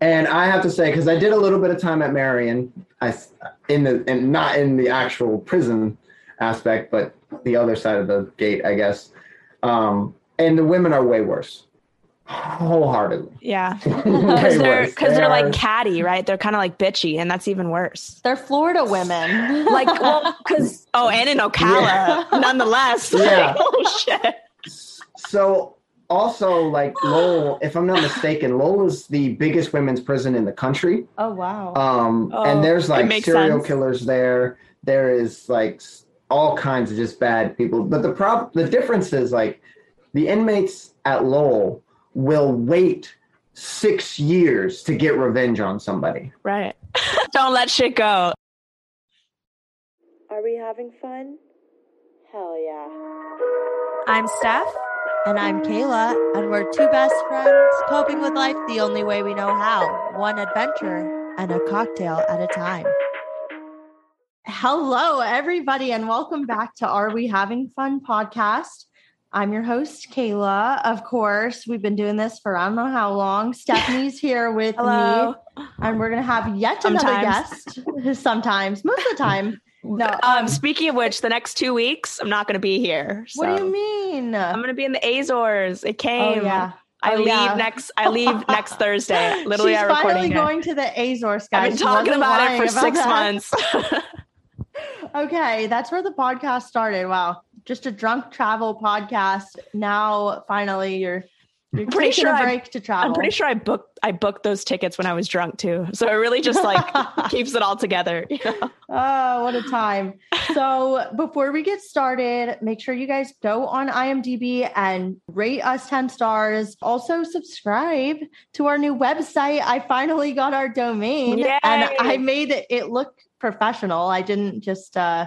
And I have to say, because I did a little bit of time at Marion, I in the and not in the actual prison aspect, but the other side of the gate, I guess. Um, and the women are way worse, wholeheartedly. Yeah, because they're because They they're like catty, right? They're kind of like bitchy, and that's even worse. They're Florida women. Like, well, because oh, and in Ocala, nonetheless. Yeah. oh shit. So also like Lowell, if I'm not mistaken, Lowell is the biggest women's prison in the country. oh wow. Um, Oh, and there's like serial sense. killers there. There is like all kinds of just bad people. But the prob the difference is like the inmates at Lowell will wait six years to get revenge on somebody. Right. Don't let shit go. Are we having fun? Hell yeah. I'm Steph. And I'm Kayla, and we're two best friends coping with life the only way we know how one adventure and a cocktail at a time. Hello, everybody, and welcome back to Are We Having Fun podcast. I'm your host, Kayla. Of course, we've been doing this for I don't know how long. Stephanie's here with Hello. me, and we're going to have yet another Sometimes. guest. Sometimes, most of the time. No, Um, speaking of which, the next two weeks, I'm not going to be here. what do you mean? I'm going to be in the Azores. It oh, came. yeah. I Oh, leave yeah. next. I leave next Thursday. Literally, She's I'm finally going to the Azores, guys. I've been She talking about it for about six that. months. Okay, that's where the podcast started. Wow, just a drunk travel podcast. Now, finally, you're you're pretty sure a I- break to travel. I'm pretty sure I booked. I booked those tickets when I was drunk too. So it really just like keeps it all together. you know? Oh, what a time. So, before we get started, make sure you guys go on IMDb and rate us 10 stars. Also, subscribe to our new website. I finally got our domain Yay. and I made it, it look professional. I didn't just uh,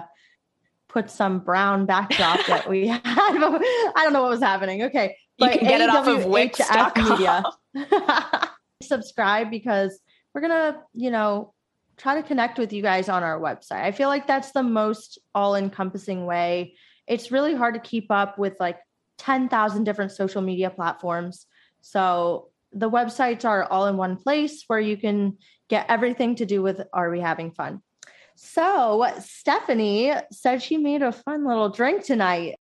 put some brown backdrop that we had. I don't know what was happening. Okay. You can get it off of AWHF Wix.com. Media. subscribe because we're gonna you know try to connect with you guys on our website. I feel like that's the most all-encompassing way. It's really hard to keep up with like 10,000 different social media platforms. So the websites are all in one place where you can get everything to do with are we having fun? So stephanie said she made a fun little drink tonight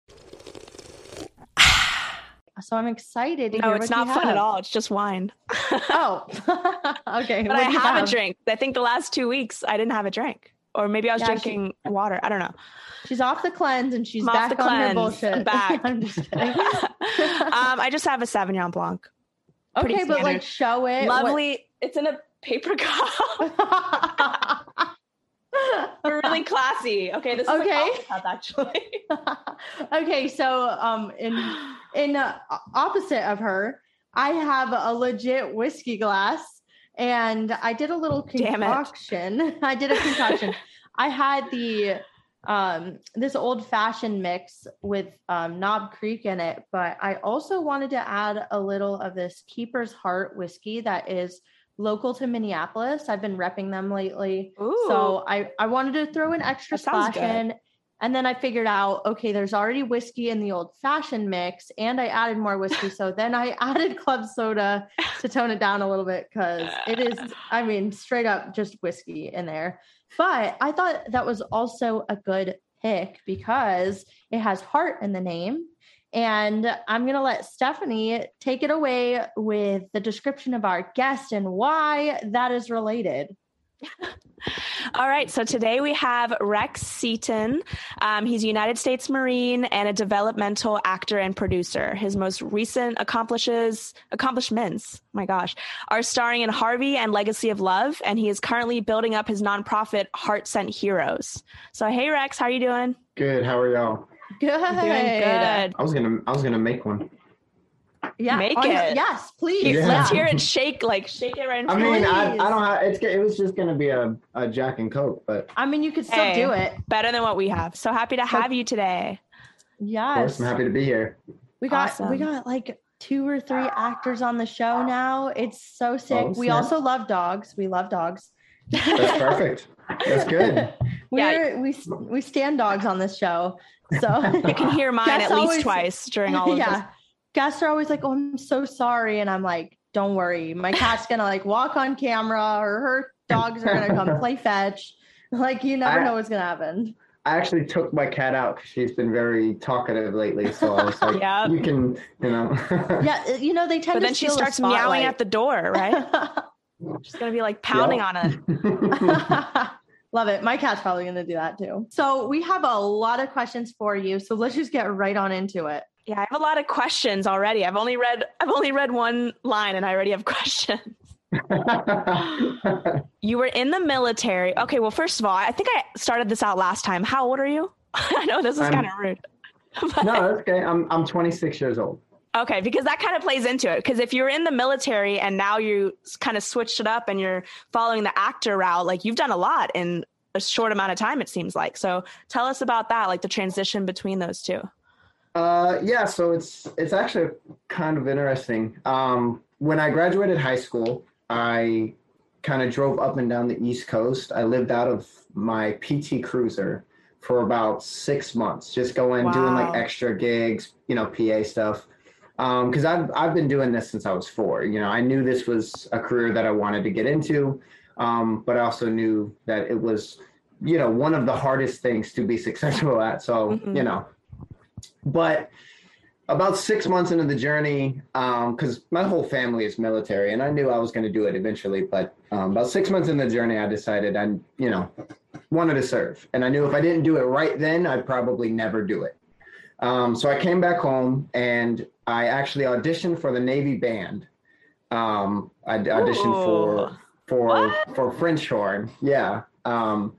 so i'm excited to No, hear it's what not you fun at all. It's just wine. Oh, okay. but What'd I you have, a drink. I think the last two weeks I didn't have a drink, or maybe I was Yeah, she- drinking water. I don't know. She's off the cleanse and she's I'm off back the on her bullshit. I'm back. I'm just kidding. um, I just have a Sauvignon Blanc. pretty okay, but like standard. show it. what- Lovely. It's in a paper cup. Really classy. Okay, this is Okay. a actually. okay, so um, in in uh, opposite of her, I have a legit whiskey glass, and I did a little concoction. I did a concoction. I had the um this old fashioned mix with um knob creek in it but i also wanted to add a little of this keeper's heart whiskey that is local to minneapolis i've been repping them lately Ooh. so I, I wanted to throw an extra splash good. in. And then I figured out, okay, there's already whiskey in the old fashioned mix, and I added more whiskey. So then I added club soda to tone it down a little bit because it is, I mean, straight up just whiskey in there. But I thought that was also a good pick because it has heart in the name. And I'm going to let Stephanie take it away with the description of our guest and why that is related. All right, so today we have Rex Seaton. Um, he's a United States Marine and a developmental actor and producer. His most recent accomplishes accomplishments, my gosh, are starring in Harvey and Legacy of Love, and he is currently building up his nonprofit Heart Sent Heroes. So, hey Rex, how are you doing? Good. How are y'all? Good. Doing good. I was gonna I was gonna make one. Yeah. Make oh, on your- it. yes, please. Yeah. Let's hear it shake, like shake it right in I front. mean, of I, I don't have it's it was just gonna be a, a Jack and Coke, but I mean, you could still Hey. do it. Better than what we have. So happy to have you today. of course I'm happy to be here. We got Awesome. we got like two or three actors on the show now. It's so sick. Oh, we also love dogs. We love dogs. That's perfect. That's good. We're we we stand dogs on this show. So You can hear mine at least always- twice during all of yeah. this. Guests are always like, "Oh, I'm so sorry," and I'm like, don't worry. My cat's gonna like walk on camera, or her dogs are gonna come play fetch. Like you never I- know what's gonna happen. I actually took my cat out because she's been very talkative lately. So I was like, Yeah. you can, you know. Yeah, uh, you know they tend But to. then she starts meowing at the door, right? She's gonna be like pounding on it. Love it. My cat's probably going to do that too. So, we have a lot of questions for you. So, let's just get right on into it. Yeah, I have a lot of questions already. I've only read I've only read one line and I already have questions. You were in the military. Okay, well, first of all, I think I started this out last time. How old are you? I know this is kind of rude. But- no, that's okay. I'm I'm 26 years old. Okay, because that kind of plays into it. Because if you're in the military and now you kind of switched it up and you're following the actor route, like you've done a lot in a short amount of time, it seems like. So tell us about that, like the transition between those two. Uh, yeah, so it's it's actually kind of interesting. Um, when I graduated high school, I kind of drove up and down the East Coast. I lived out of my PT Cruiser for about six months, just going doing like extra gigs, you know, PA stuff. Because I've I've been doing this since I was four. You know, I knew this was a career that I wanted to get into, um, but I also knew that it was, you know, one of the hardest things to be successful at. So Mhm. you know, but about six months into the journey, because my whole family is military, and I knew I was going to do it eventually. But um, about six months in the journey, I decided I, you know, wanted to serve, and I knew if I didn't do it right then, I'd probably never do it. Um, so I came back home, and I actually auditioned for the Navy band. Um, I auditioned Ooh. for for What? for French horn, yeah. Um,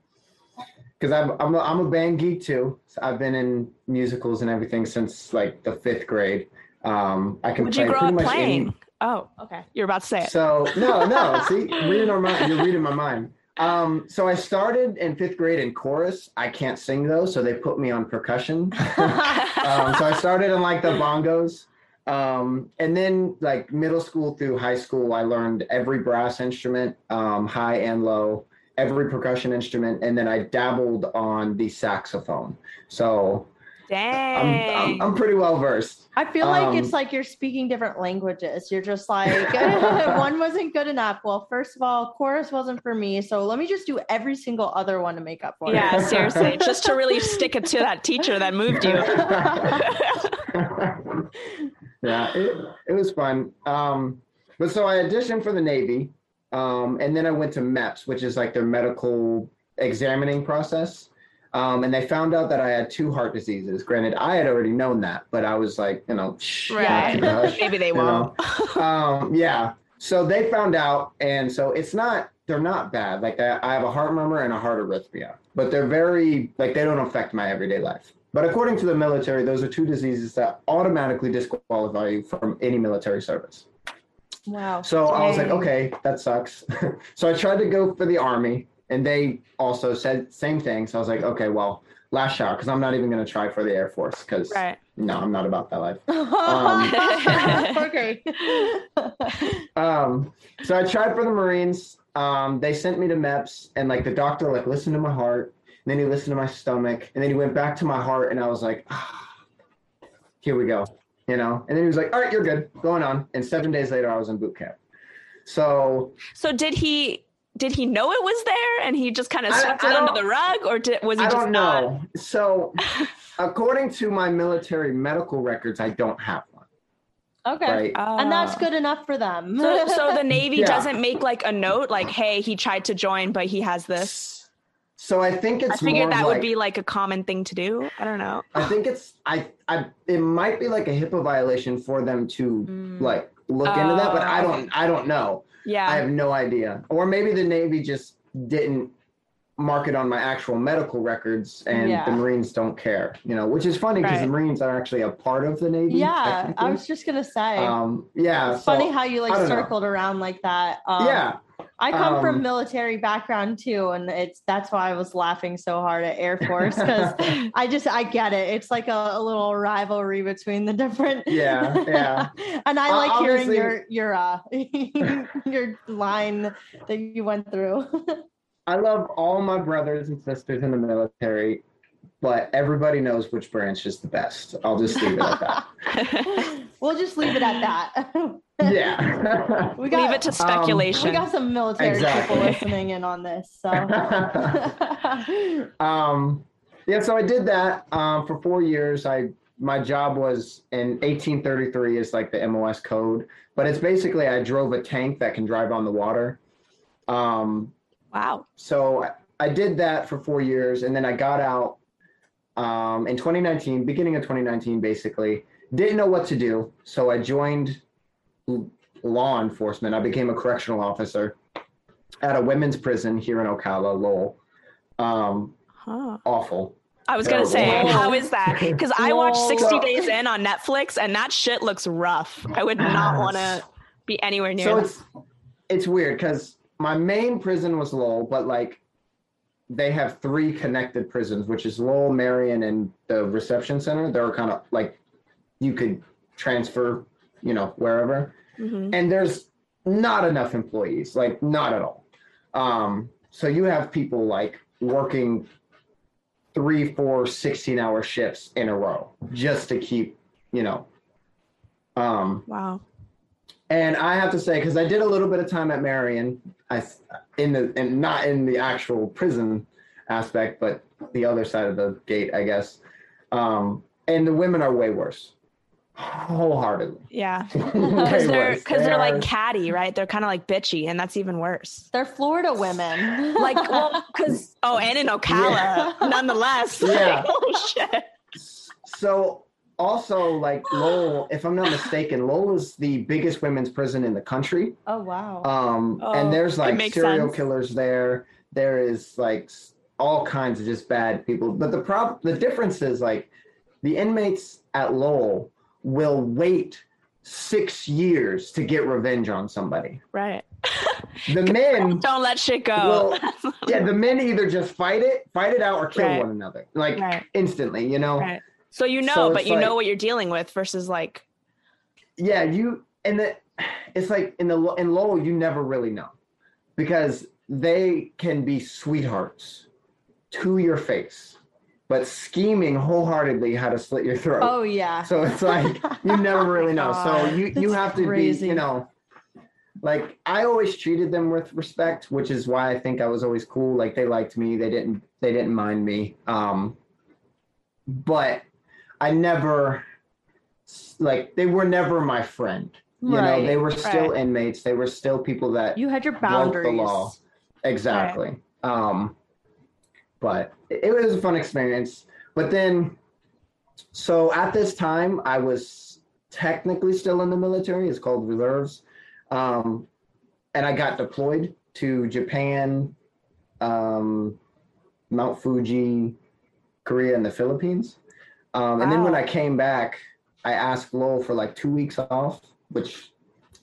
because I'm I'm a, I'm a band geek too. So I've been in musicals and everything since like the fifth grade. Um, I can Would play you grow pretty up much playing? any. Oh, okay. You're about to say it. So no, no. See, reading our mind. You're reading my mind. Um, so I started in fifth grade in chorus. I can't sing though, so they put me on percussion. um, so I started in like the bongos. Um, and then like middle school through high school, I learned every brass instrument, um, high and low, every percussion instrument, and then I dabbled on the saxophone. So I'm, Dang. I'm, I'm pretty well versed. I feel like Um, it's like you're speaking different languages. You're just like, one wasn't good enough. Well, first of all, chorus wasn't for me. So let me just do every single other one to make up for yeah, it. Yeah, seriously. Just to really stick it to that teacher that moved you. yeah, it, it was fun. Um, but so I auditioned for the Navy, um, and then I went to MEPS, which is like their medical examining process. Um, and they found out that I had two heart diseases. Granted, I had already known that, but I was like, you know, shh, Right. Maybe they won't. um, yeah. So they found out, and so it's not they're not bad. Like I, I have a heart murmur and a heart arrhythmia, but they're very like they don't affect my everyday life. But according to the military, those are two diseases that automatically disqualify you from any military service. Wow. So I was like, okay, that sucks. so I tried to go for the army, and they also said same thing. So I was like, okay, well, last shot, because I'm not even going to try for the Air Force, because Right. no, I'm not about that life. okay. Um, so I tried for the Marines. Um, they sent me to MEPS, and like the doctor like listened to my heart, then he listened to my stomach, and then he went back to my heart, and I was like, ah, here we go, you know. And then he was like, all right, you're good, going on. And seven days later, I was in boot camp. So So did he did he know it was there and he just kind of swept I it under the rug or did, was he I just don't not? know. So according to my military medical records, I don't have one. Okay. Right. And that's Ah. good enough for them. So, so the Navy Yeah. doesn't make like a note like, hey, he tried to join, but he has this. So I think it's. I figured that like, would be like a common thing to do. I don't know. I think it's I I it might be like a HIPAA violation for them to Mm. like look into that, but I Oh. don't I don't know. Yeah. I have no idea. Or maybe the Navy just didn't mark it on my actual medical records and Yeah. the Marines don't care, you know, which is funny because Right. the Marines are actually a part of the Navy. yeah, I was just gonna say. um yeah. it's so- funny how you like don't know. circled around like that. Um, yeah. I come from um, military background too, and it's that's why I was laughing so hard at Air Force because I just I get it. It's like a, a little rivalry between the different. Yeah, yeah. and I Uh, like hearing your your uh your line that you went through. I love all my brothers and sisters in the military. But everybody knows which branch is the best. I'll just leave it at that. we'll just leave it at that. yeah. we got, Leave it to speculation. We got some military Exactly. people listening in on this. So um, yeah, so I did that um, for four years. I my job was in 1833 is like the MOS code, but it's basically I drove a tank that can drive on the water. Um, wow. so I- I did that for four years, and then I got out um, in 2019, beginning of 2019, basically. Didn't know what to do, so I joined law enforcement. I became a correctional officer at a women's prison here in Ocala, Lowell. Um, Huh. awful. I was gonna say, how is that? Because I watched Lol. 60 Days In on Netflix, and that shit looks rough. I would not want to be anywhere near. So that. it's it's weird because my main prison was Lowell, but like they have three connected prisons, which is Lowell, Marion, and the reception center. They're kind of like you could transfer, you know, wherever. Mhm. And there's not enough employees, like not at all. Um, so you have people like working three, four, 16 hour shifts in a row just to keep, you know. Um, Wow. and I have to say, because I did a little bit of time at Marion, I in the and not in the actual prison aspect, but the other side of the gate, I guess. Um, and the women are way worse, wholeheartedly. Yeah. Because they're because They they're like catty, right? They're kind of like bitchy, and that's even worse. they're Florida women. Like, well, because oh, and in Ocala, nonetheless. Yeah. Like, oh shit. So also like Lowell, if I'm not mistaken, Lowell is the biggest women's prison in the country. oh wow. Um, Oh, and there's like serial sense. killers there. There is like all kinds of just bad people. But the prob the difference is like the inmates at Lowell will wait six years to get revenge on somebody. Right. The men, Don't let shit go. well, yeah, the men either just fight it, fight it out, or kill Right. one another, like right. instantly. You know. Right. So you know, So but you like- know what you're dealing with versus like, yeah you and the it's like in the in lowell you never really know because they can be sweethearts to your face but scheming wholeheartedly how to slit your throat. Oh yeah. so it's like you never really know. So you you have to crazy. be you know like i always treated them with respect which is why i think i was always cool. Like they liked me. They didn't they didn't mind me. Um but i never like they were never my friend you know they were still right. inmates they were still people that you had your broke the law. Exactly. Um, but it, it was a fun experience. But then, so at this time, I was technically still in the military. It's called reserves. Um, and I got deployed to Japan, um, Mount Fuji, Korea, and the Philippines. Um, and then when I came back, I asked Lowell for like two weeks off, which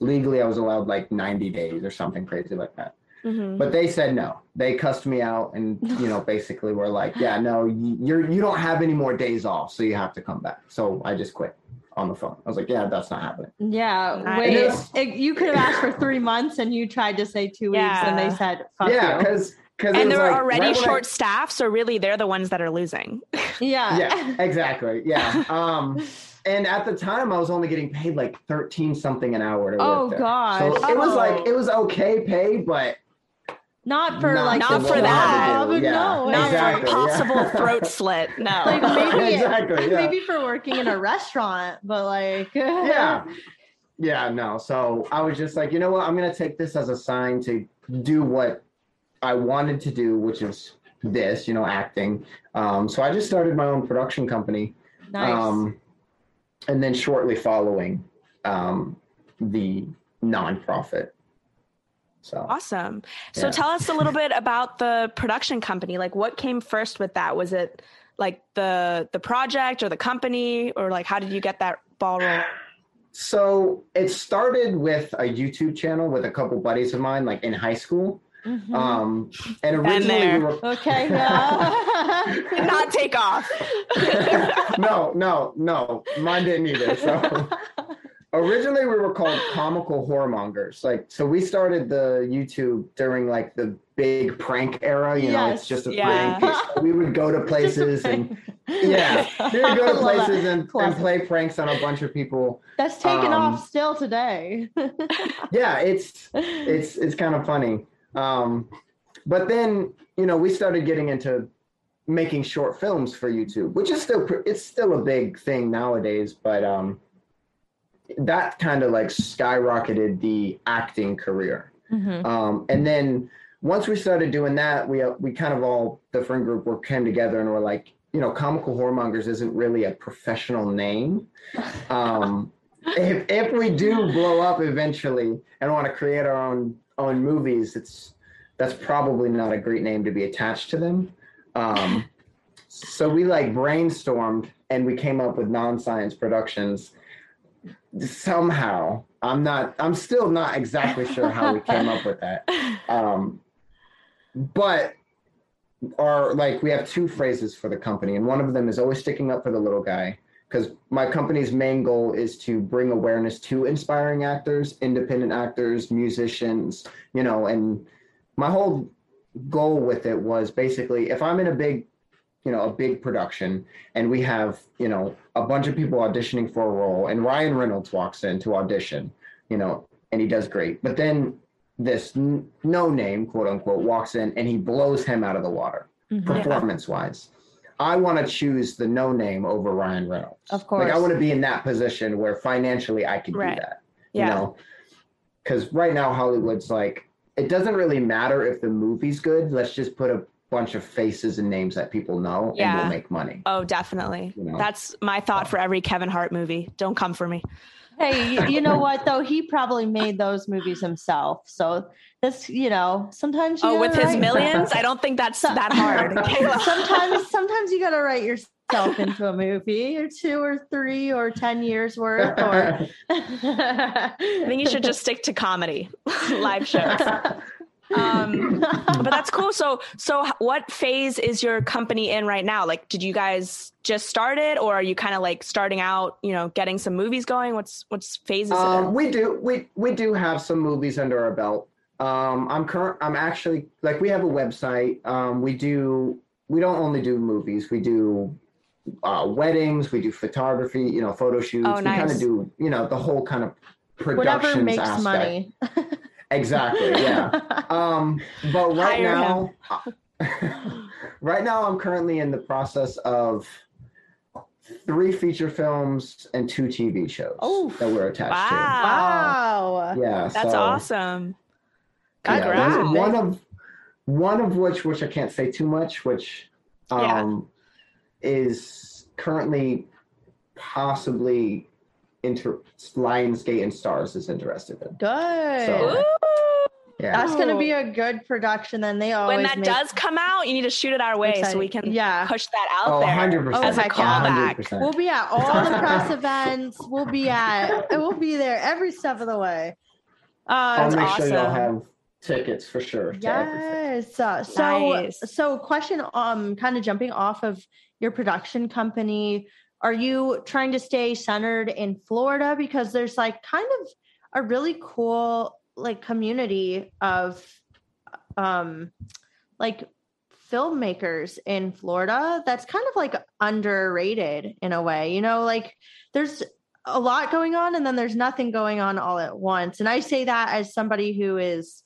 legally I was allowed like 90 days or something crazy like that. mhm. But they said no. They cussed me out and you know basically were like, yeah, no, you're you don't have any more days off, so you have to come back. So I just quit on the phone. I was like, yeah, that's not happening. Yeah. Wait. Yes. it- you could have asked for three months and you tried to say two weeks and they said fuck yeah, because because and they're like, already right when I- short staffed, so really they're the ones that are losing. Yeah. yeah, exactly. Yeah. Um, and at the time, I was only getting paid like thirteen something an hour to Oh, work there. gosh. So it was Oh. like it was okay pay, but Not for Not like Not for that. Yeah, No. Not Exactly, for possible yeah. throat slit. No. Like maybe Exactly, yeah. maybe for working in a restaurant, but like yeah yeah no so i was just like you know what i'm gonna take this as a sign to do what i wanted to do which is this you know acting um, so i just started my own production company nice. um, and then shortly following um, the nonprofit so Awesome. So Yeah. tell us a little bit about the production company. Like what came first with that? Was it like the the project or the company or like how did you get that ball rolling? so it started with a youtube channel with a couple buddies of mine like in high school Mhm. um, and Been originally we were okay, yeah. Did not take off. no, no, no. Mine didn't either. So originally we were called comical whoremongers. Like, so we started the YouTube during like the big prank era. You know, it's just a Yeah. prank. So we would go to places and yeah, we would go to places and, and play pranks on a bunch of people. That's taken Um, off still today. Yeah, it's it's it's kind of funny. Um, but then you know we started getting into making short films for YouTube, which is still it's still a big thing nowadays. But um, that kind of like skyrocketed the acting career. Mhm. Um, and then once we started doing that, we uh, we kind of all the friend group were came together and were like, you know, comical whoremongers isn't really a professional name. Um, if if we do blow up eventually and want to create our own own movies, it's that's probably not a great name to be attached to them. Um, so we like brainstormed and we came up with non-science productions. Somehow i'm not i'm still not exactly sure how we came up with that. Um but our like we have two phrases for the company and one of them is always sticking up for the little guy because my company's main goal is to bring awareness to inspiring actors independent actors musicians you know and my whole goal with it was basically if i'm in a big you know a big production and we have you know a bunch of people auditioning for a role and ryan reynolds walks in to audition you know and he does great but then this n- no name quote unquote walks in and he blows him out of the water Mhm. performance wise i want to choose the no name over ryan reynolds Of course. like i want to be in that position where financially i could Right. do that Yeah. you know because right now hollywood's like it doesn't really matter if the movie's good let's just put a bunch of faces and names that people know and we'll make money Oh, definitely. You know? That's my thought for every Kevin Hart movie. Don't come for me. Hey, you, know what though? He probably made those movies himself. So this, you know, sometimes you Oh, with his millions, I don't think that's that hard. Sometimes sometimes you gotta write yourself into a movie or two or three or ten years worth or I think you should just stick to comedy, live shows. Um, but that's cool. So, so what phase is your company in right now? Like, did you guys just start it, or are you kind of like starting out? You know, getting some movies going. What's what's phases? um, we do we we do have some movies under our belt um i'm current i'm actually like we have a website um we do we don't only do movies we do uh weddings we do photography you know photo shoots Oh, we kind of do you know the whole kind of whatever makes aspect. money. exactly yeah Um, but right Hire now, right now I'm currently in the process of three feature films and two TV shows Oh. that we're attached Wow, wow. to. Yeah, that's so, awesome. yeah, Congrats. those one of one of which, which I can't say too much, which Yeah. um, is currently possibly inter Lionsgate and Starz is interested in. Good. So- Ooh. Yeah. That's gonna be a good production. Then they always when that make does come out, you need to shoot it our way so we can yeah. push that out Oh, there 100%. as a heck yeah. callback. We'll be at all the press events. We'll be at. We'll be there every step of the way. I'll Um, make sure you'll have tickets for sure. yes. Uh, so, Nice. so question. Um, kind of jumping off of your production company. Are you trying to stay centered in Florida because there's like kind of a really cool like community of um like filmmakers in Florida that's kind of like underrated in a way. You know, like there's a lot going on and then there's nothing going on all at once. And I say that as somebody who is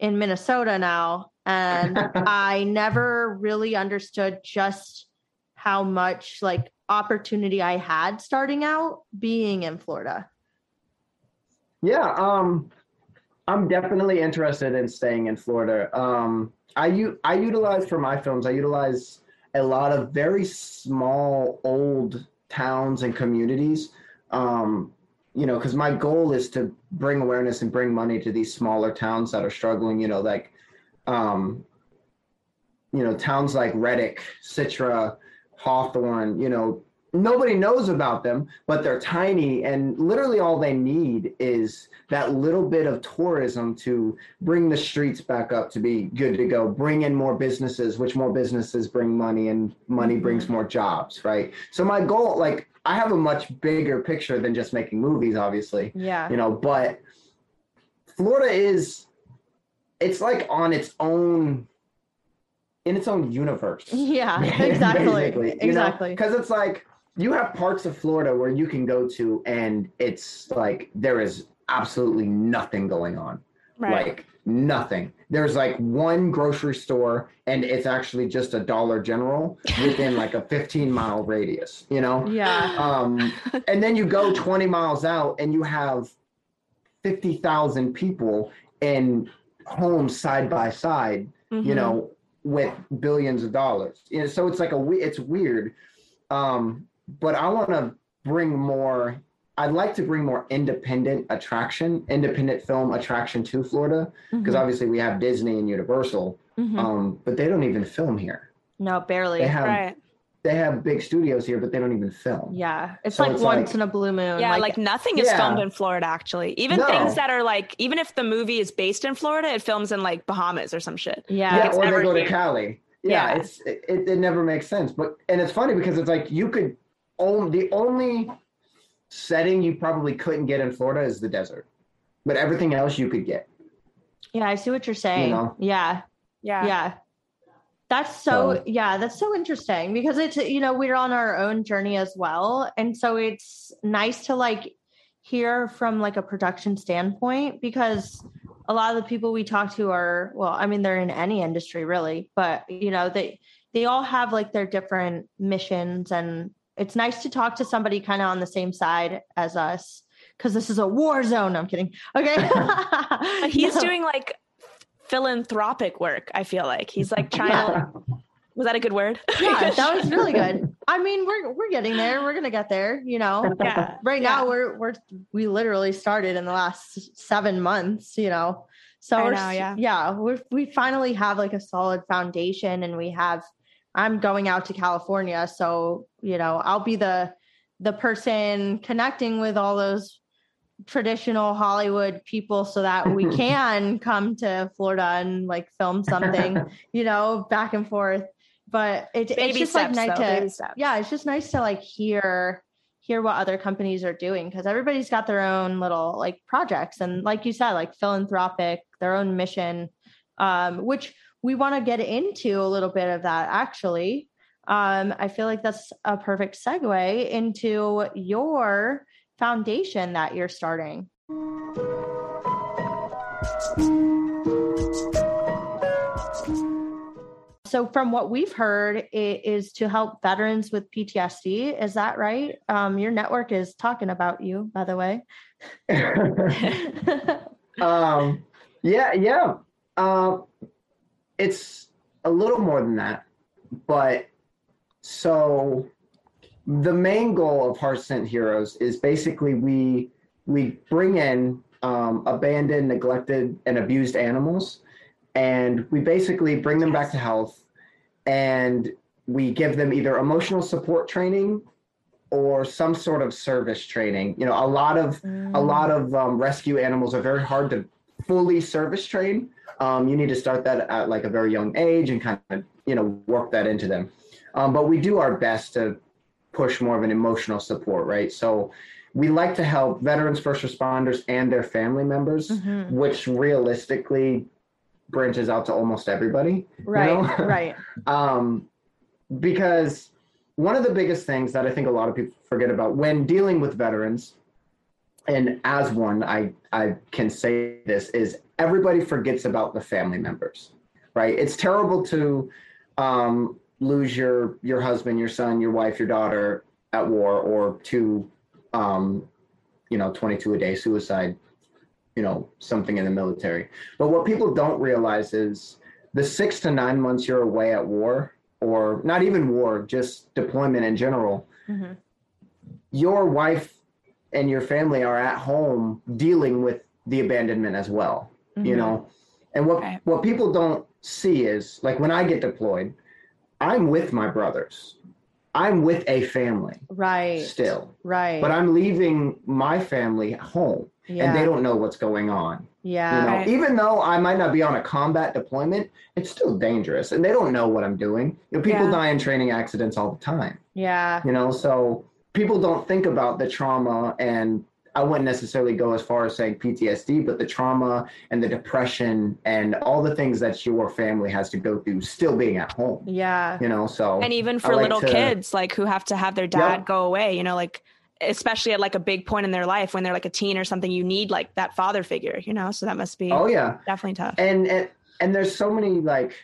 in Minnesota now and I never really understood just how much like opportunity I had starting out being in Florida. Yeah, um, I'm definitely interested in staying in Florida. Um, I u- I utilize for my films. I utilize a lot of very small old towns and communities. Um, you know, because my goal is to bring awareness and bring money to these smaller towns that are struggling. You know, like, um, you know, towns like Reddick, Citra, Hawthorne. You know, nobody knows about them, but they're tiny, and literally all they need is that little bit of tourism to bring the streets back up to be good to go, bring in more businesses, which more businesses bring money, and money mm-hmm. brings more jobs, right? So my goal, like, I have a much bigger picture than just making movies, obviously, Yeah. you know, but Florida is, it's like on its own. In its own universe. Yeah, exactly. Exactly. Because it's like you have parts of Florida where you can go to and it's like there is absolutely nothing going on. Right. Like nothing. There's like one grocery store and it's actually just a Dollar General within like a 15 mile radius, you know? Yeah. Um, and then you go 20 miles out and you have 50,000 people in homes side by side you Mhm. know, with billions of dollars. You know, so it's like a it's weird. Um, but I want to bring more. I'd like to bring more independent attraction, independent film attraction to Florida because Mhm. obviously we have Disney and Universal, Mhm. um, but they don't even film here. no, barely. They have right. they have big studios here, but they don't even film. Yeah. It's So like it's once like- in a blue moon. Yeah, like, nothing is Yeah. filmed in Florida actually. Even No. things that are like even if the movie is based in Florida, it films in like Bahamas or some shit. yeah. Yeah, it's or never they go here. to Cali. Yeah, Yeah. it's it, it, it never makes sense. But and it's funny because it's like you could only the only setting you probably couldn't get in Florida is the desert, but everything else you could get. Yeah, I see what you're saying. know? Yeah. Yeah. Yeah. That's so, So- yeah, that's so interesting because it's, you know, we're on our own journey as well. And so it's nice to like hear from like a production standpoint because a lot of the people we talk to are, well, I mean, they're in any industry really, but you know, they, they all have like their different missions and it's nice to talk to somebody kind of on the same side as us because this is a war zone. I'm kidding. Okay. He's No. doing like philanthropic work, I feel like. He's like trying to was that a good word? yeah, that was really good. I mean, we're we're getting there. We're gonna get there. You know, Yeah. right Yeah. now we're we're we literally started in the last seven months. You know, so know, yeah. yeah, we we finally have like a solid foundation, and we have. I'm going out to California, so you know, I'll be the the person connecting with all those traditional Hollywood people so that we can come to Florida and like film something, you know, back and forth. But it, it's just steps, like nice though, to yeah, it's just nice to like hear hear what other companies are doing because everybody's got their own little like projects and like you said, like philanthropic, their own mission, um, which we want to get into a little bit of that actually. Um, I feel like that's a perfect segue into your foundation that you're starting. So, from what we've heard, it is to help veterans with PTSD. Is that right? Um, your network is talking about you, by the way. um, yeah, yeah. Uh, it's a little more than that, but so the main goal of Heart Sent Heroes is basically we we bring in um, abandoned, neglected, and abused animals, and we basically bring them back to health, and we give them either emotional support training or some sort of service training. You know, a lot of a lot of um, rescue animals are very hard to fully service train. Um, you need to start that at like a very young age and kind of you know work that into them. Um, but we do our best to push more of an emotional support, right? So we like to help veterans, first responders, and their family members, Mhm. which realistically branches out to almost everybody. Right, know? right. um, because one of the biggest things that I think a lot of people forget about when dealing with veterans, and as one, I I can say this is everybody forgets about the family members, right? It's terrible to um, lose your your husband, your son, your wife, your daughter at war, or to um, you know 22 a day suicide, you know something in the military. But what people don't realize is the six to nine months you're away at war, or not even war, just deployment in general, Mhm. your wife and your family are at home dealing with the abandonment as well. You Mhm. know, and what Right. what people don't see is like when I get deployed, I'm with my brothers. I'm with a family right. still, Right. but I'm leaving my family home yeah. and they don't know what's going on. yeah. You know, Right. even though I might not be on a combat deployment, it's still dangerous, and they don't know what I'm doing. You know, people Yeah. die in training accidents all the time. Yeah. You know, so people don't think about the trauma, and I wouldn't necessarily go as far as saying PTSD, but the trauma and the depression and all the things that your family has to go through, still being at home. Yeah. You know, so and even for like little to- kids like who have to have their dad Yep. go away you know like especially at like a big point in their life when they're like a teen or something you need like that father figure you know so that must be Oh yeah, definitely tough and and and there's so many like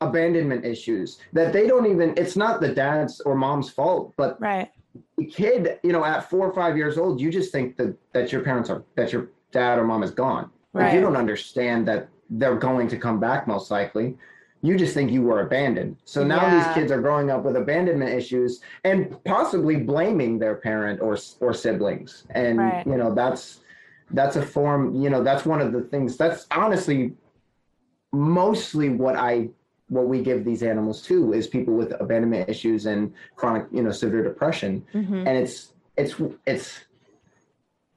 abandonment issues that they don't even. It's not the dad's or mom's fault, but right the kid, you know, at four or five years old, you just think that that your parents are that your dad or mom is gone. Like, Right. you don't understand that they're going to come back most likely. You just think you were abandoned. So now Yeah. these kids are growing up with abandonment issues and possibly blaming their parent or or siblings. And Right. you know, that's that's a form, you know, that's one of the things that's honestly mostly what I what we give these animals to is people with abandonment issues and chronic, you know, severe depression Mhm. and it's it's it's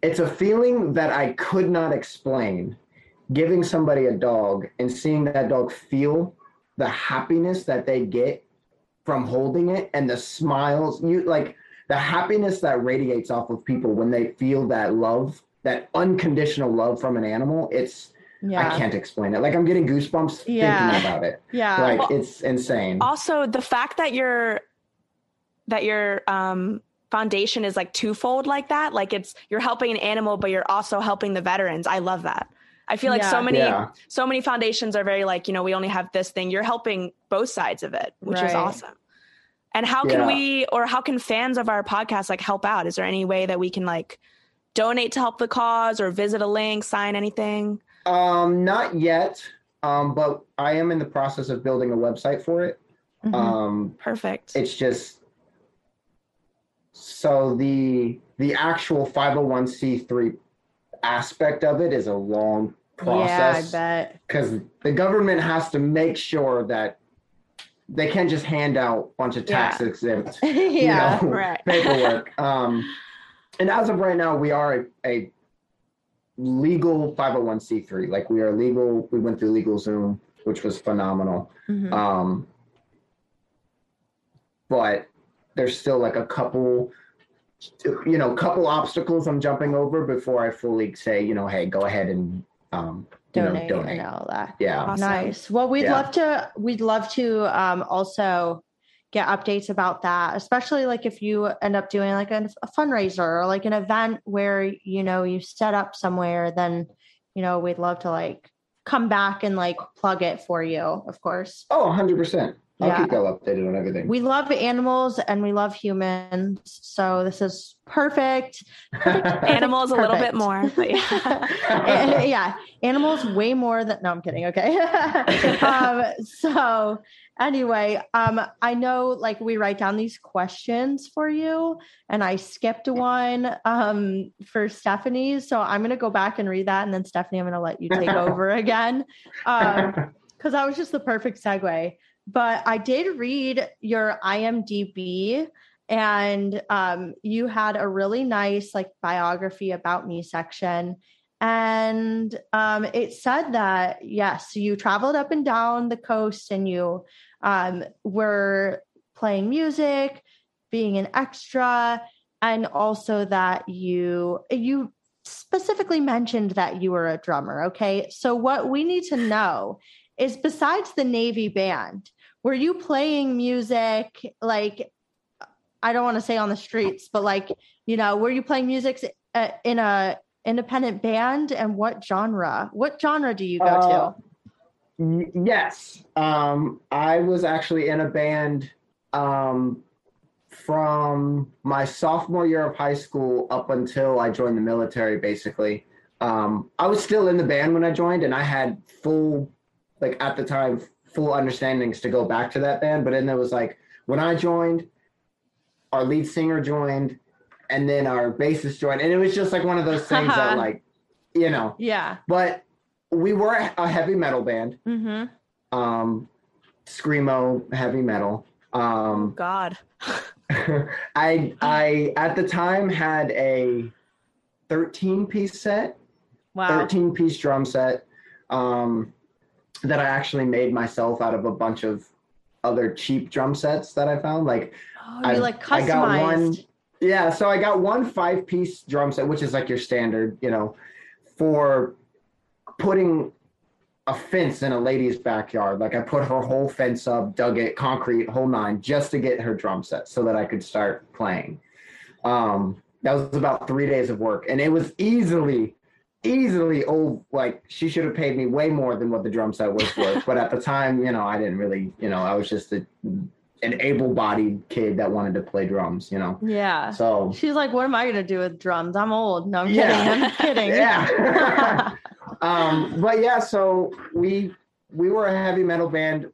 it's a feeling that I could not explain. Giving somebody a dog and seeing that dog feel the happiness that they get from holding it and the smiles, you like the happiness that radiates off of people when they feel that love, that unconditional love from an animal. It's Yeah. I can't explain it. Like I'm getting goosebumps Yeah. thinking about it. Yeah. Like Well, it's insane. also the fact that your that your um foundation is like twofold like that like it's you're helping an animal but you're also helping the veterans i love that i feel like so many Yeah. so many foundations are very like you know we only have this thing you're helping both sides of it which is awesome and how can Yeah. we or how can fans of our podcast like help out is there any way that we can like donate to help the cause or visit a link sign anything Um, not yet. Um, but I am in the process of building a website for it. Mhm. Um, perfect it's just so the the actual 501c3 aspect of it is a long process Yeah, I bet. because the government has to make sure that they can't just hand out a bunch of tax exempt yeah. know, right. paperwork. um, and as of right now, we are a, a legal 501c3. Like we are legal. We went through LegalZoom, which was phenomenal. Mhm. Um, but there's still like a couple, you know, couple obstacles I'm jumping over before I fully say, you know, hey, go ahead and um, you know, donate, donate. and all that. Yeah. Awesome. Nice. Well, we'd Yeah. love to. We'd love to um, also get updates about that, especially like if you end up doing like a, a fundraiser or like an event where you know you set up somewhere. Then you know we'd love to like come back and like plug it for you. Of course, Oh, 100%. I'll Yeah. keep y'all updated on everything. we love animals and we love humans, so this is perfect. animals a little bit more but yeah. Yeah, animals way more than no, I'm kidding. Okay. um, so anyway, um, I know like we write down these questions for you, and I skipped one um for Stephanie. So I'm gonna go back and read that, and then Stephanie, I'm gonna let you take over again. Um, because that was just the perfect segue. But I did read your IMDb, and um, you had a really nice like biography about me section, and um, it said that yes, you traveled up and down the coast, and you um, were playing music, being an extra, and also that you you specifically mentioned that you were a drummer. Okay, so what we need to know is besides the Navy band, were you playing music like I don't want to say on the streets, but like you know, were you playing music uh, in a independent band and what genre? What genre do you go Uh, Y- Yes. Um, I was actually in a band um, from my sophomore year of high school up until I joined the military, basically. Um, I was still in the band when I joined, and I had full, like at the time, full understandings to go back to that band. But then there was like, when I joined, our lead singer joined, and then our bassist joined. And it was just like one of those things that, like, you know. Yeah. but we were a heavy metal band Mm-hmm. um screamo heavy metal Oh um God. I I at the time had a 13 piece set, Wow. 13 piece drum set um, that I actually made myself out of a bunch of other cheap drum sets that I found. Like Oh, you I- like I got one-. Yeah, so I got one five piece drum set, which is like your standard, you know, for putting a fence in a lady's backyard. Like I put her whole fence up, dug it, concrete, whole nine, just to get her drum set so that I could start playing. Um, that was about three days of work, and it was easily, easily oh, like she should have paid me way more than what the drum set was worth. but at the time, you know, I didn't really, you know, I was just a, an able-bodied kid that wanted to play drums, you know. Yeah. So She's like, what am I gonna do with drums? I'm old. No, I'm Yeah. kidding. I'm kidding. Yeah. um, but yeah, so we we were a heavy metal band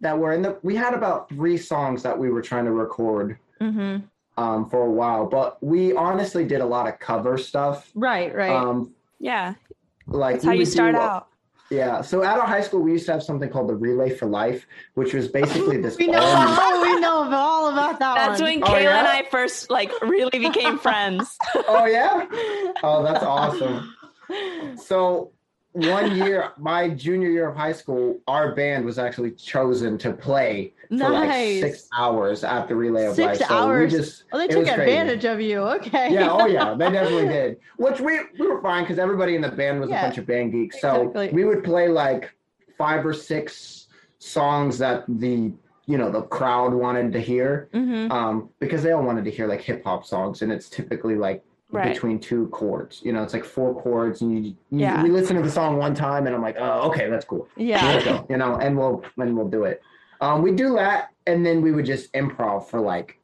that were in the. We had about three songs that we were trying to record hmm um, for a while, but we honestly did a lot of cover stuff. Right, right. Um, Yeah, like that's how you start do- out. Yeah. So at our high school, we used to have something called the Relay for Life, which was basically this. we know all- oh, we know all about that That's one. when Oh, Kayla yeah? and I first like really became friends. oh yeah. Oh, that's awesome. So one year, my junior year of high school, our band was actually chosen to play for like six hours at the Relay of Six Life. So hours? we just Oh, they took was crazy. advantage of you. Okay. Yeah, oh yeah, they definitely did. Which we we were fine because everybody in the band was Yeah, a bunch of band geeks. So exactly. we would play like five or six songs that the you know the crowd wanted to hear hmm um, because they all wanted to hear like hip hop songs, and it's typically like Right. between two chords. You know, it's like four chords, and you, you Yeah. we listen to the song one time, and I'm like, oh, okay, that's cool. Yeah. You know, and we'll and we'll do it. Um, we do that, and then we would just improv for like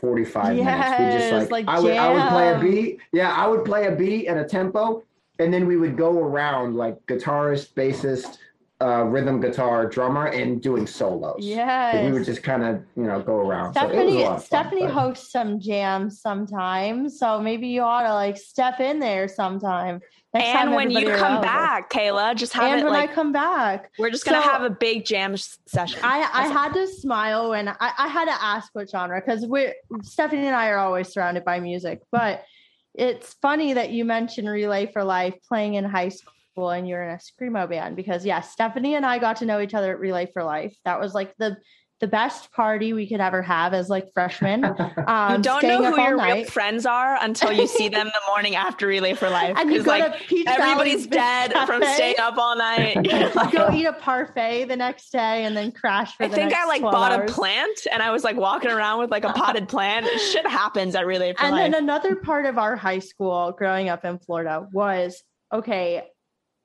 45 minutes. We Yes, just like, like I would I would play a beat. Yeah, I would play a beat and a tempo, and then we would go around like guitarist, bassist, uh, rhythm guitar, drummer, and doing solos. Yeah, Like, we would just kind of you know go around. So it was a Stephanie fun, Stephanie but- hosts some jams sometimes, so maybe you ought to like step in there sometime. Next time and when you come around. back, Kayla, just have and it when like I come back, we're just gonna So- have a big jam session. I, I had to smile and I, I had to ask what genre because we Stephanie and I are always surrounded by music, but it's funny that you mentioned Relay for Life playing in high school and you're in a screamo band because yeah, Stephanie and I got to know each other at Relay for Life. That was like the the best party we could ever have as like freshmen. Um, you don't know who all your real friends are until you see them the morning after Relay for Life. and you 'Cause, go like to Peach everybody's Valley dead from staying up all night. go eat a parfait the next day and then crash for the floor. I the think next I like bought hours. a plant and I was like walking around with like a potted plant. Shit happens at Relay for and Life. then another part of our high school growing up in Florida was okay.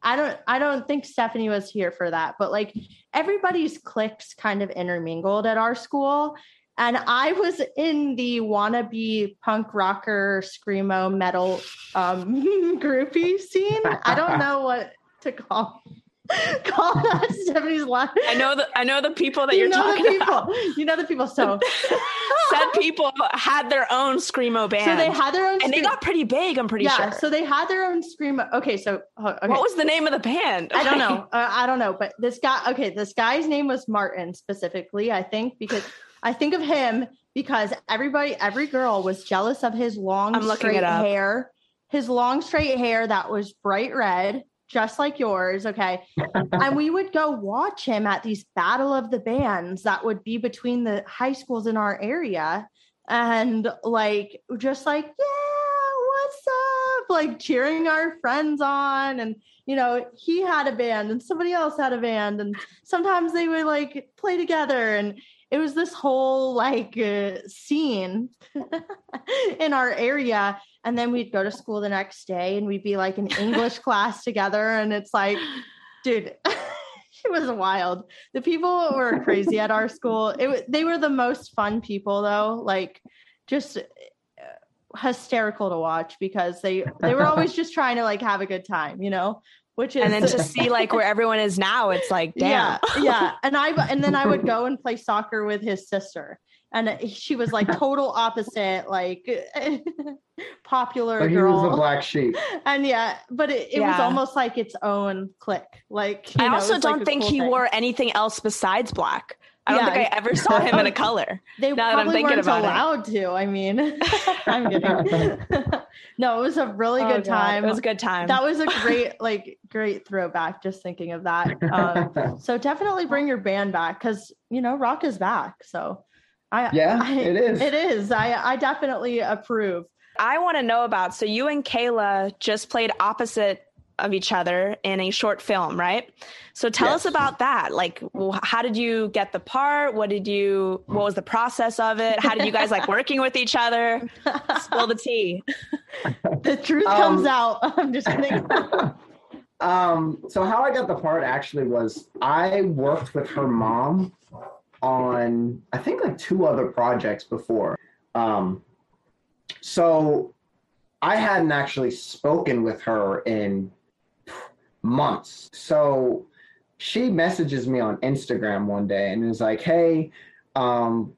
I don't I don't think Stephanie was here for that, but like everybody's cliques kind of intermingled at our school. And I was in the wannabe punk rocker screamo metal um groupie scene. I don't know what to call call that Stephanie's laugh. I know the I know the people that you you're know talking the people. about. You know the people. So Said people had their own screamo band. so they had their own and they got pretty big. I'm pretty yeah, sure. so they had their own screamo. Okay, so okay. What was the name of the band? I don't know. Uh, I don't know. But this guy, okay, this guy's name was Martin specifically, I think, because I think of him because everybody, every girl was jealous of his long, I'm looking straight hair, his long, straight hair that was bright red, just like yours. Okay. and we would go watch him at these battle of the bands that would be between the high schools in our area. And like, just like, yeah, what's up? Like cheering our friends on. And you know, he had a band and somebody else had a band, and sometimes they would like play together. And it was this whole like uh, scene in our area. And then we'd go to school the next day and we'd be like in English class together. And it's like, dude, it was wild. The people were crazy at our school. It they were the most fun people though, like just uh, hysterical to watch because they they were always just trying to like have a good time, you know. Which is and then to see like where everyone is now, it's like, damn. yeah, yeah. And I and then I would go and play soccer with his sister, and she was like total opposite, like popular But he was the girl. black sheep. And yeah, but it, it was almost like its own clique. Like you I know, also don't a think cool he thing. wore anything else besides black. I don't Yeah. think I ever saw him in a color. They Now that I'm probably thinking weren't about it. allowed to. I mean, I'm kidding. no, it was a really Oh, good God. time. It was a good time. that was a great, like, great throwback. Just thinking of that. Um, so definitely bring your band back because you know rock is back. So, I Yeah, I- it is. It is. I I definitely approve. I want to know about. So you and Kayla just played opposite of each other in a short film, right? So tell us about that. Like, how did you get the part? What did you? What was the process of it? How did you guys like working with each other? Spill the tea. the truth Um, comes out. I'm just kidding. um, so how I got the part actually was I worked with her mom on I think like two other projects before. Um, so I hadn't actually spoken with her in months. So she messages me on Instagram one day and is like, "Hey, um,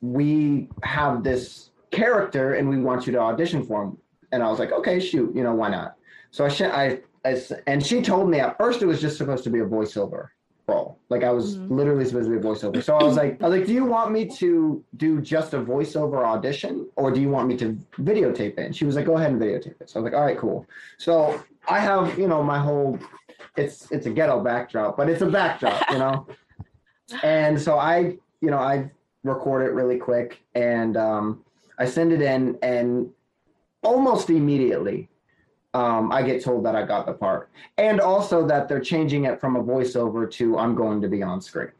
we have this character and we want you to audition for him." And I was like, "Okay, shoot, you know why not?" So I, sh- I, I s- and she told me at first it was just supposed to be a voiceover role. Like I was Mhm. literally supposed to be a voiceover. So I was like, I was like, do you want me to do just a voiceover audition or do you want me to videotape it? And she was like, go ahead and videotape it. So I was like, all right, cool. So I have, you know, my whole it's it's a ghetto backdrop, but it's a backdrop, you know. and so I, you know, I record it really quick and um I send it in and almost immediately um, I get told that I got the part, and also that they're changing it from a voiceover to I'm going to be on screen,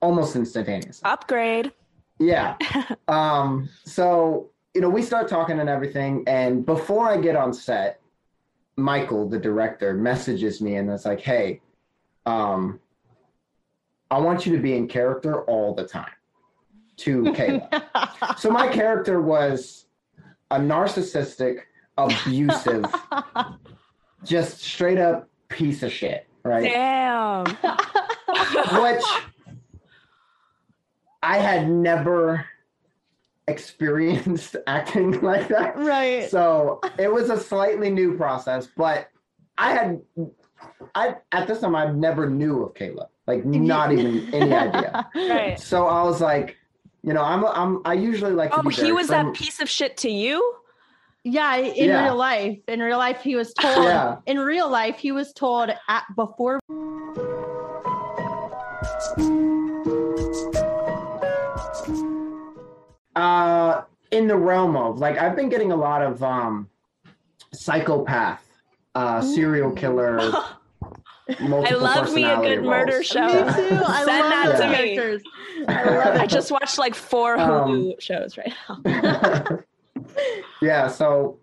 almost instantaneously. Upgrade. Yeah. um, so you know, we start talking and everything, and before I get on set, Michael, the director, messages me and it's like, "Hey, um, I want you to be in character all the time." To Kayla. so my character was a narcissistic, abusive, just straight up piece of shit, right? Damn. Which I had never experienced acting like that. right. So it was a slightly new process, but I had I at this time I never knew of Kayla. Like not even any idea. Right. So I was like, you know, I'm I'm I usually like Oh, he was that piece of shit to you. Yeah, in Yeah. real life. In real life, he was told. Yeah. In real life, he was told at before. uh in the realm of like i've been getting a lot of um psychopath uh serial killer I love me a personality good murder show. Me too. I Send love that those to me. characters. I love I just watched like four Um, Hulu shows right now. Yeah so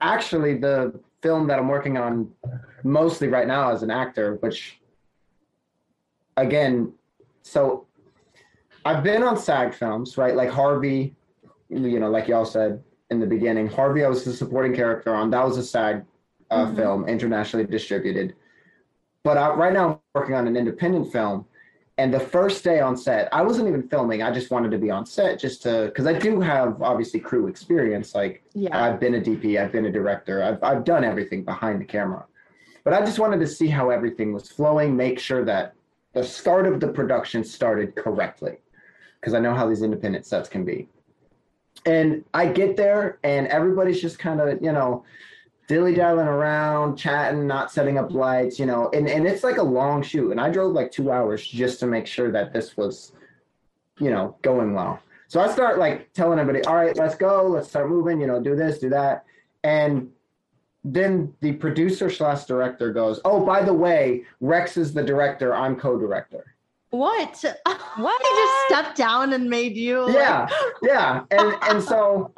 actually the film that i'm working on mostly right now as an actor which again so i've been on SAG films right? Like harvey you know like y'all said in the beginning harvey i was the supporting character on. That was a SAG uh, Mhm. film internationally distributed. But I, right now i'm working on an independent film and the first day on set i wasn't even filming i just wanted to be on set just to because i do have obviously crew experience like Yeah. I've been a DP, I've been a director, I've I've done everything behind the camera. But I just wanted to see how everything was flowing, make sure that the start of the production started correctly. Because I know how these independent sets can be. And I get there and everybody's just kind of, you know, dilly dallying around, chatting, not setting up lights, you know, and, and it's like a long shoot. And I drove like two hours just to make sure that this was, you know, going well. So I start like telling everybody, all right, let's go, let's start moving, you know, do this, do that. And then the producer slash director goes, oh, by the way, Rex is the director, I'm co-director. what? What? He just stepped down and made you. like- Yeah, yeah. And and so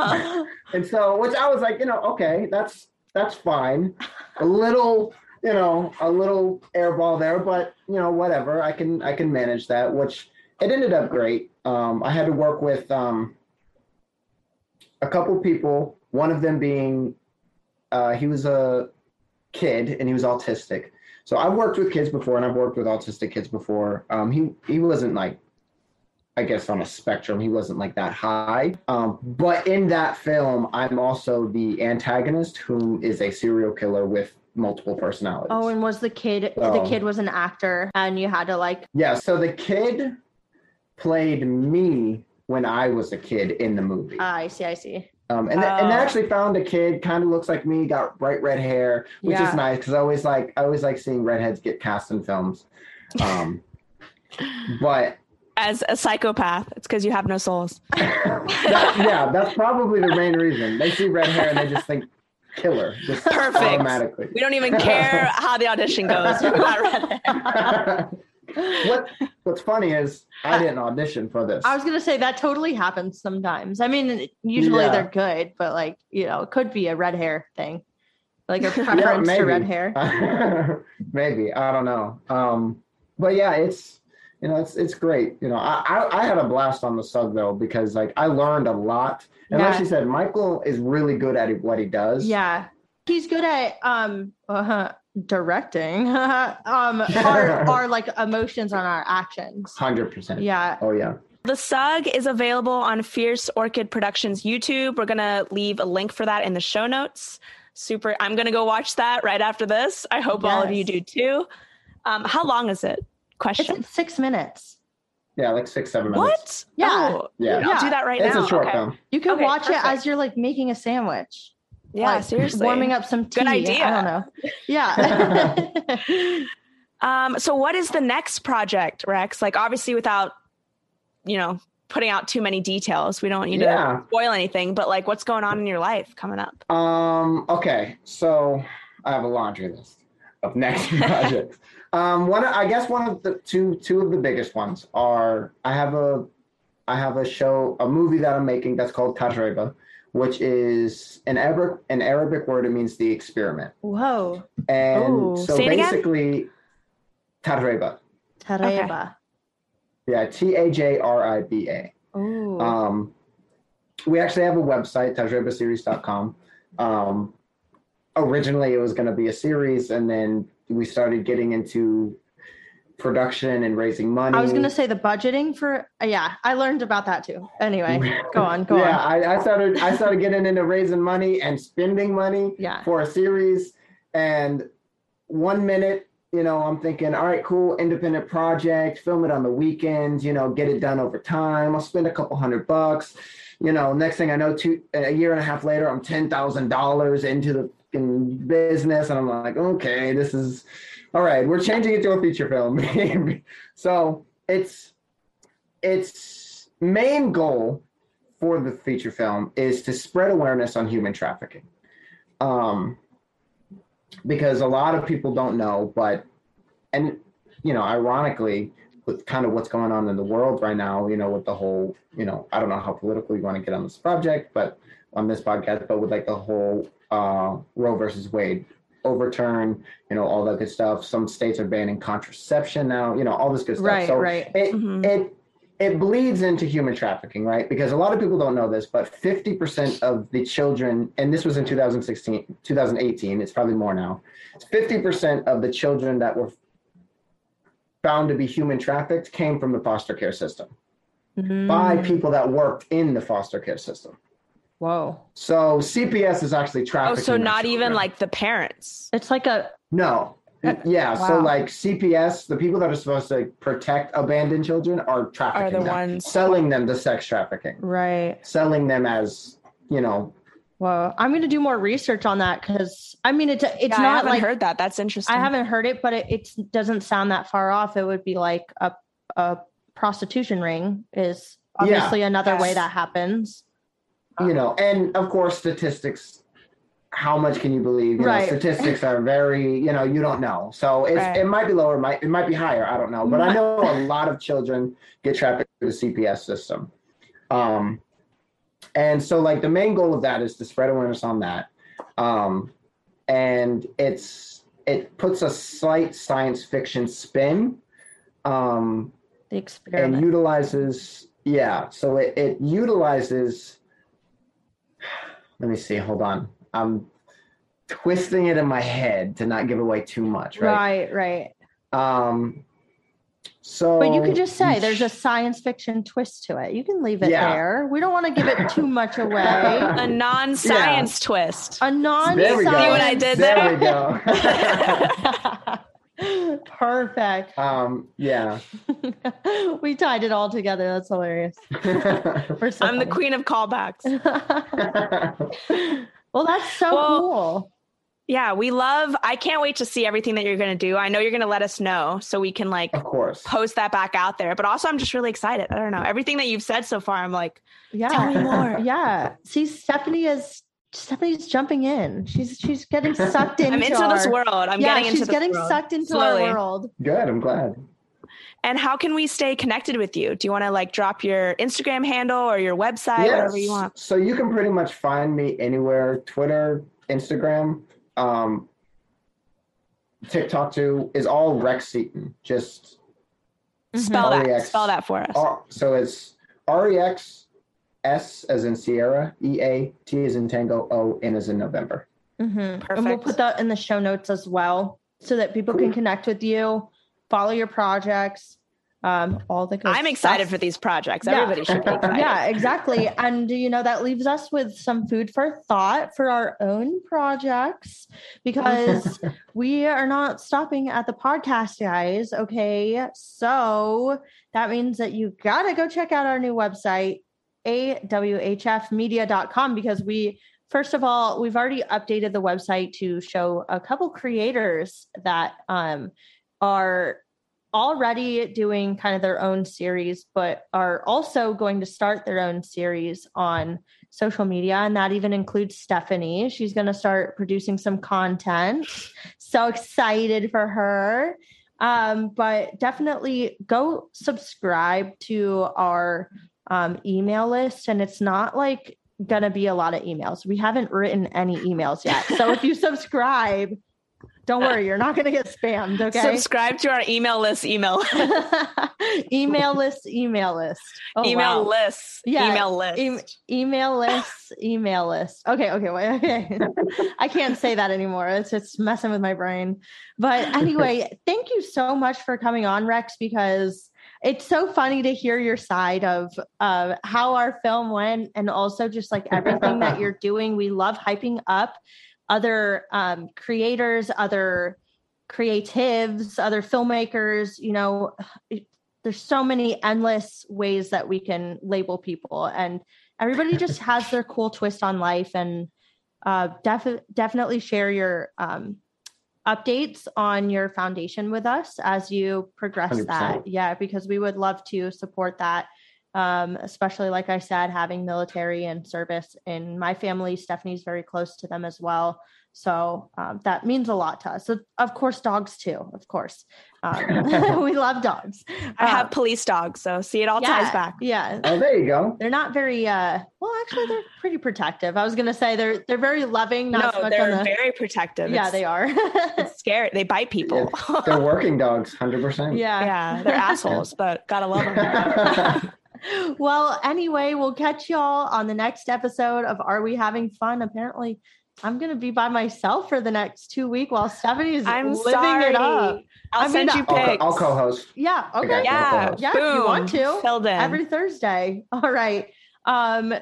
and so which I was like, you know, okay, that's that's fine. A little, you know, a little airball there, but you know, whatever. I can I can manage that, which it ended up great. Um, I had to work with um, a couple people. One of them being, uh, he was a kid and he was autistic. So I've worked with kids before, and I've worked with autistic kids before. Um, he he wasn't like, I guess, on a spectrum. He wasn't like that high. Um, but in that film, I'm also the antagonist, who is a serial killer with multiple personalities. Oh, and was the kid? Oh. The kid was an actor, and you had to like. Yeah, so the kid played me when I was a kid in the movie. Ah, I see. I see. Um, and, th- and they Oh. actually found a kid kind of looks like me, got bright red hair, which Yeah. is nice because I always like I always like seeing redheads get cast in films. Um, but As a psychopath, it's because you have no souls. that, yeah, that's probably the main reason. They see red hair and they just think killer, just Perfect. automatically. We don't even care how the audition goes. We got red hair. what What's funny is I didn't audition for this. I was gonna say that totally happens sometimes. I mean, usually Yeah. they're good, but like you know, it could be a red hair thing, like a preference Yeah, to red hair. maybe I don't know. Um, but yeah, it's you know it's it's great. You know, I, I I had a blast on the sub though because like I learned a lot. And like she said, Michael is really good at what he does. Yeah, he's good at um uh, directing um our, our like emotions on our actions. hundred percent. Yeah, Oh yeah. The Sug is available on Fierce Orchid Productions YouTube. We're gonna leave a link for that in the show notes. Super. I'm gonna go watch that right after this. I hope all of you do too. Um, how long is it? Question. it's six minutes. Yeah, like six seven minutes. What? Yeah. Oh, Yeah. I'll do that right It's now. a short Okay. film. You can Okay, watch perfect. it as you're like making a sandwich. Yeah, like, seriously. warming up some tea. Good idea. I don't know. Yeah. Um, so what is the next project, Rex? Like obviously without, you know, putting out too many details. We don't want you Yeah. to spoil anything, but like what's going on in your life coming up? Um. Okay. So I have a laundry list of next projects. Um. One. I guess one of the two two of the biggest ones are I have a I have a show a movie that I'm making that's called Tajriba, which is an Arabic an Arabic word. It means the experiment. Whoa. And Ooh. so Say basically, Tajriba. Tareba. Yeah. T A J R I B A. Ooh. Um, we actually have a website, tajribaseries.com. Um, originally, it was going to be a series, and then we started getting into production and raising money. I was gonna say the budgeting for uh, yeah, I learned about that too. Anyway, go on, go yeah, on. I, I started. I started getting into raising money and spending money Yeah. for a series. And one minute, you know, I'm thinking, all right, cool, independent project, film it on the weekends, you know, get it done over time. I'll spend a couple hundred bucks. You know, next thing I know, two a year and a half later, I'm ten thousand dollars into the fucking business, and I'm like, okay, this is all right. We're changing it to a feature film. so it's its main goal for the feature film is to spread awareness on human trafficking. Um, because a lot of people don't know, but and you know, ironically, with kind of what's going on in the world right now, you know, with the whole, you know, I don't know how political you want to get on this project, but on this podcast, but with like the whole uh, Roe versus Wade overturn, you know, all that good stuff. Some states are banning contraception now, you know, all this good stuff. Right, so right. It, Mhm. it it bleeds into human trafficking, right? Because a lot of people don't know this, but 50% of the children, and this was in 2016, 2018, it's probably more now. 50% of the children that were found to be human trafficked came from the foster care system by Mm. people that worked in the foster care system. Whoa. So CPS is actually trafficking. Oh, so their not even like the parents. It's like a No. Uh, Yeah. So like CPS, the people that are supposed to protect abandoned children are trafficking Are the them, ones- selling them to sex trafficking, right. selling them as you know. Whoa. I'm gonna do more research on that because I mean it's it's Yeah, I not haven't like heard that. That's interesting. I haven't heard it, but it it's, doesn't sound that far off. It would be like a a prostitution ring is Yeah. obviously another way that happens. You know, and of course statistics. How much can you believe? You Right. know, statistics are very, you know, you don't know. So it's, Right. it might be lower, might it might be higher. I don't know, but I know a lot of children get trapped through the CPS system. Um, and so like the main goal of that is to spread awareness on that. Um, and it's it puts a slight science fiction spin. Um, The and utilizes yeah so it, it utilizes let me see hold on i'm twisting it in my head to not give away too much right, right, right. um so But you could just say there's a science fiction twist to it. You can leave it Yeah. there. We don't want to give it too much away. a non-science twist. A non there we go See what I did there there? we go Perfect. Um, yeah. we tied it all together. That's hilarious. We're so I'm the queen of callbacks. well, that's so Well, cool. Yeah, we love. I can't wait to see everything that you're going to do. I know you're going to let us know so we can like of course. post that back out there. But also, I'm just really excited. I don't know everything that you've said so far. I'm like, Yeah. Tell me more. Yeah. See, Stephanie is Stephanie's jumping in. She's she's getting sucked into. I'm into this world. I'm yeah, getting into she's getting world. sucked into slowly. our world. Good. I'm glad. And how can we stay connected with you? Do you want to like drop your Instagram handle or your website, whatever you Yes. want? So you can pretty much find me anywhere Twitter, Instagram, um, TikTok too, is all Rex Seaton. Just Spell that. REX. Spell that for us. R- so it's R E X S as in Sierra, E A T as in Tango, O N as in November. Mhm. And we'll put that in the show notes as well so that people can connect with you, follow your projects, um, all the good I'm excited stuff. for these projects. Yeah. Everybody should be excited. Yeah, exactly. And you know, that leaves us with some food for thought for our own projects because we are not stopping at the podcast, guys. Okay. So that means that you got to go check out our new website, awhfmedia.com, because we, first of all, we've already updated the website to show a couple creators that um, are already doing kind of their own series, but are also going to start their own series on social media. And that even includes Stephanie. She's going to start producing some content. So excited for her. Um, but definitely go subscribe to our um, email list. And it's not like going to be a lot of emails. We haven't written any emails yet. So if you subscribe, don't worry, you're not going to get spammed. Okay. Subscribe to our email list. Email email list, email list. Oh, email wow. lists. Yeah, Email list. Em- email list, email list. Okay, okay, wait, okay. I can't say that anymore. It's it's messing with my brain. But anyway, thank you so much for coming on, Rex, because it's so funny to hear your side of uh, how our film went and also just like everything that you're doing. We love hyping up other um, creators, other creatives, other filmmakers. You know, it- there's so many endless ways that we can label people, and everybody just has their cool twist on life. And uh, def- definitely share your um, updates on your foundation with us as you progress 100%. that. Yeah, because we would love to support that. Um, especially like I said, having military and service in my family, Stephanie's very close to them as well. So um, that means a lot to us. So, of course, dogs too. Of course, um, we love dogs. I have Uh, police dogs, so see it all yeah, ties back. Yeah, Oh, there you go. they're not very. uh Well, actually, they're pretty protective. I was gonna say they're they're very loving. Not so no, much they're the. very protective. yeah, It's- they are. It's scary. They bite people. They're working dogs, hundred percent. yeah. yeah, they're assholes, but gotta love them. well, anyway, we'll catch y'all on the next episode of Are We Having Fun? Apparently, I'm going to be by myself for the next two week while Stephanie is I'm living sorry. it up. I'll I mean, send you I'll, co- pics. I'll co-host. Yeah. I Okay. you. Yeah, Yeah, if you want to. Filled in. Every Thursday. All right. Um.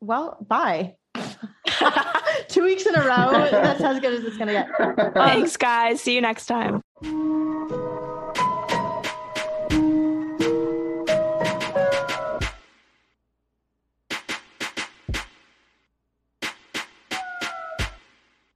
Well, bye. two weeks in a row. That's as good as it's going to get. Thanks, guys. See you next time.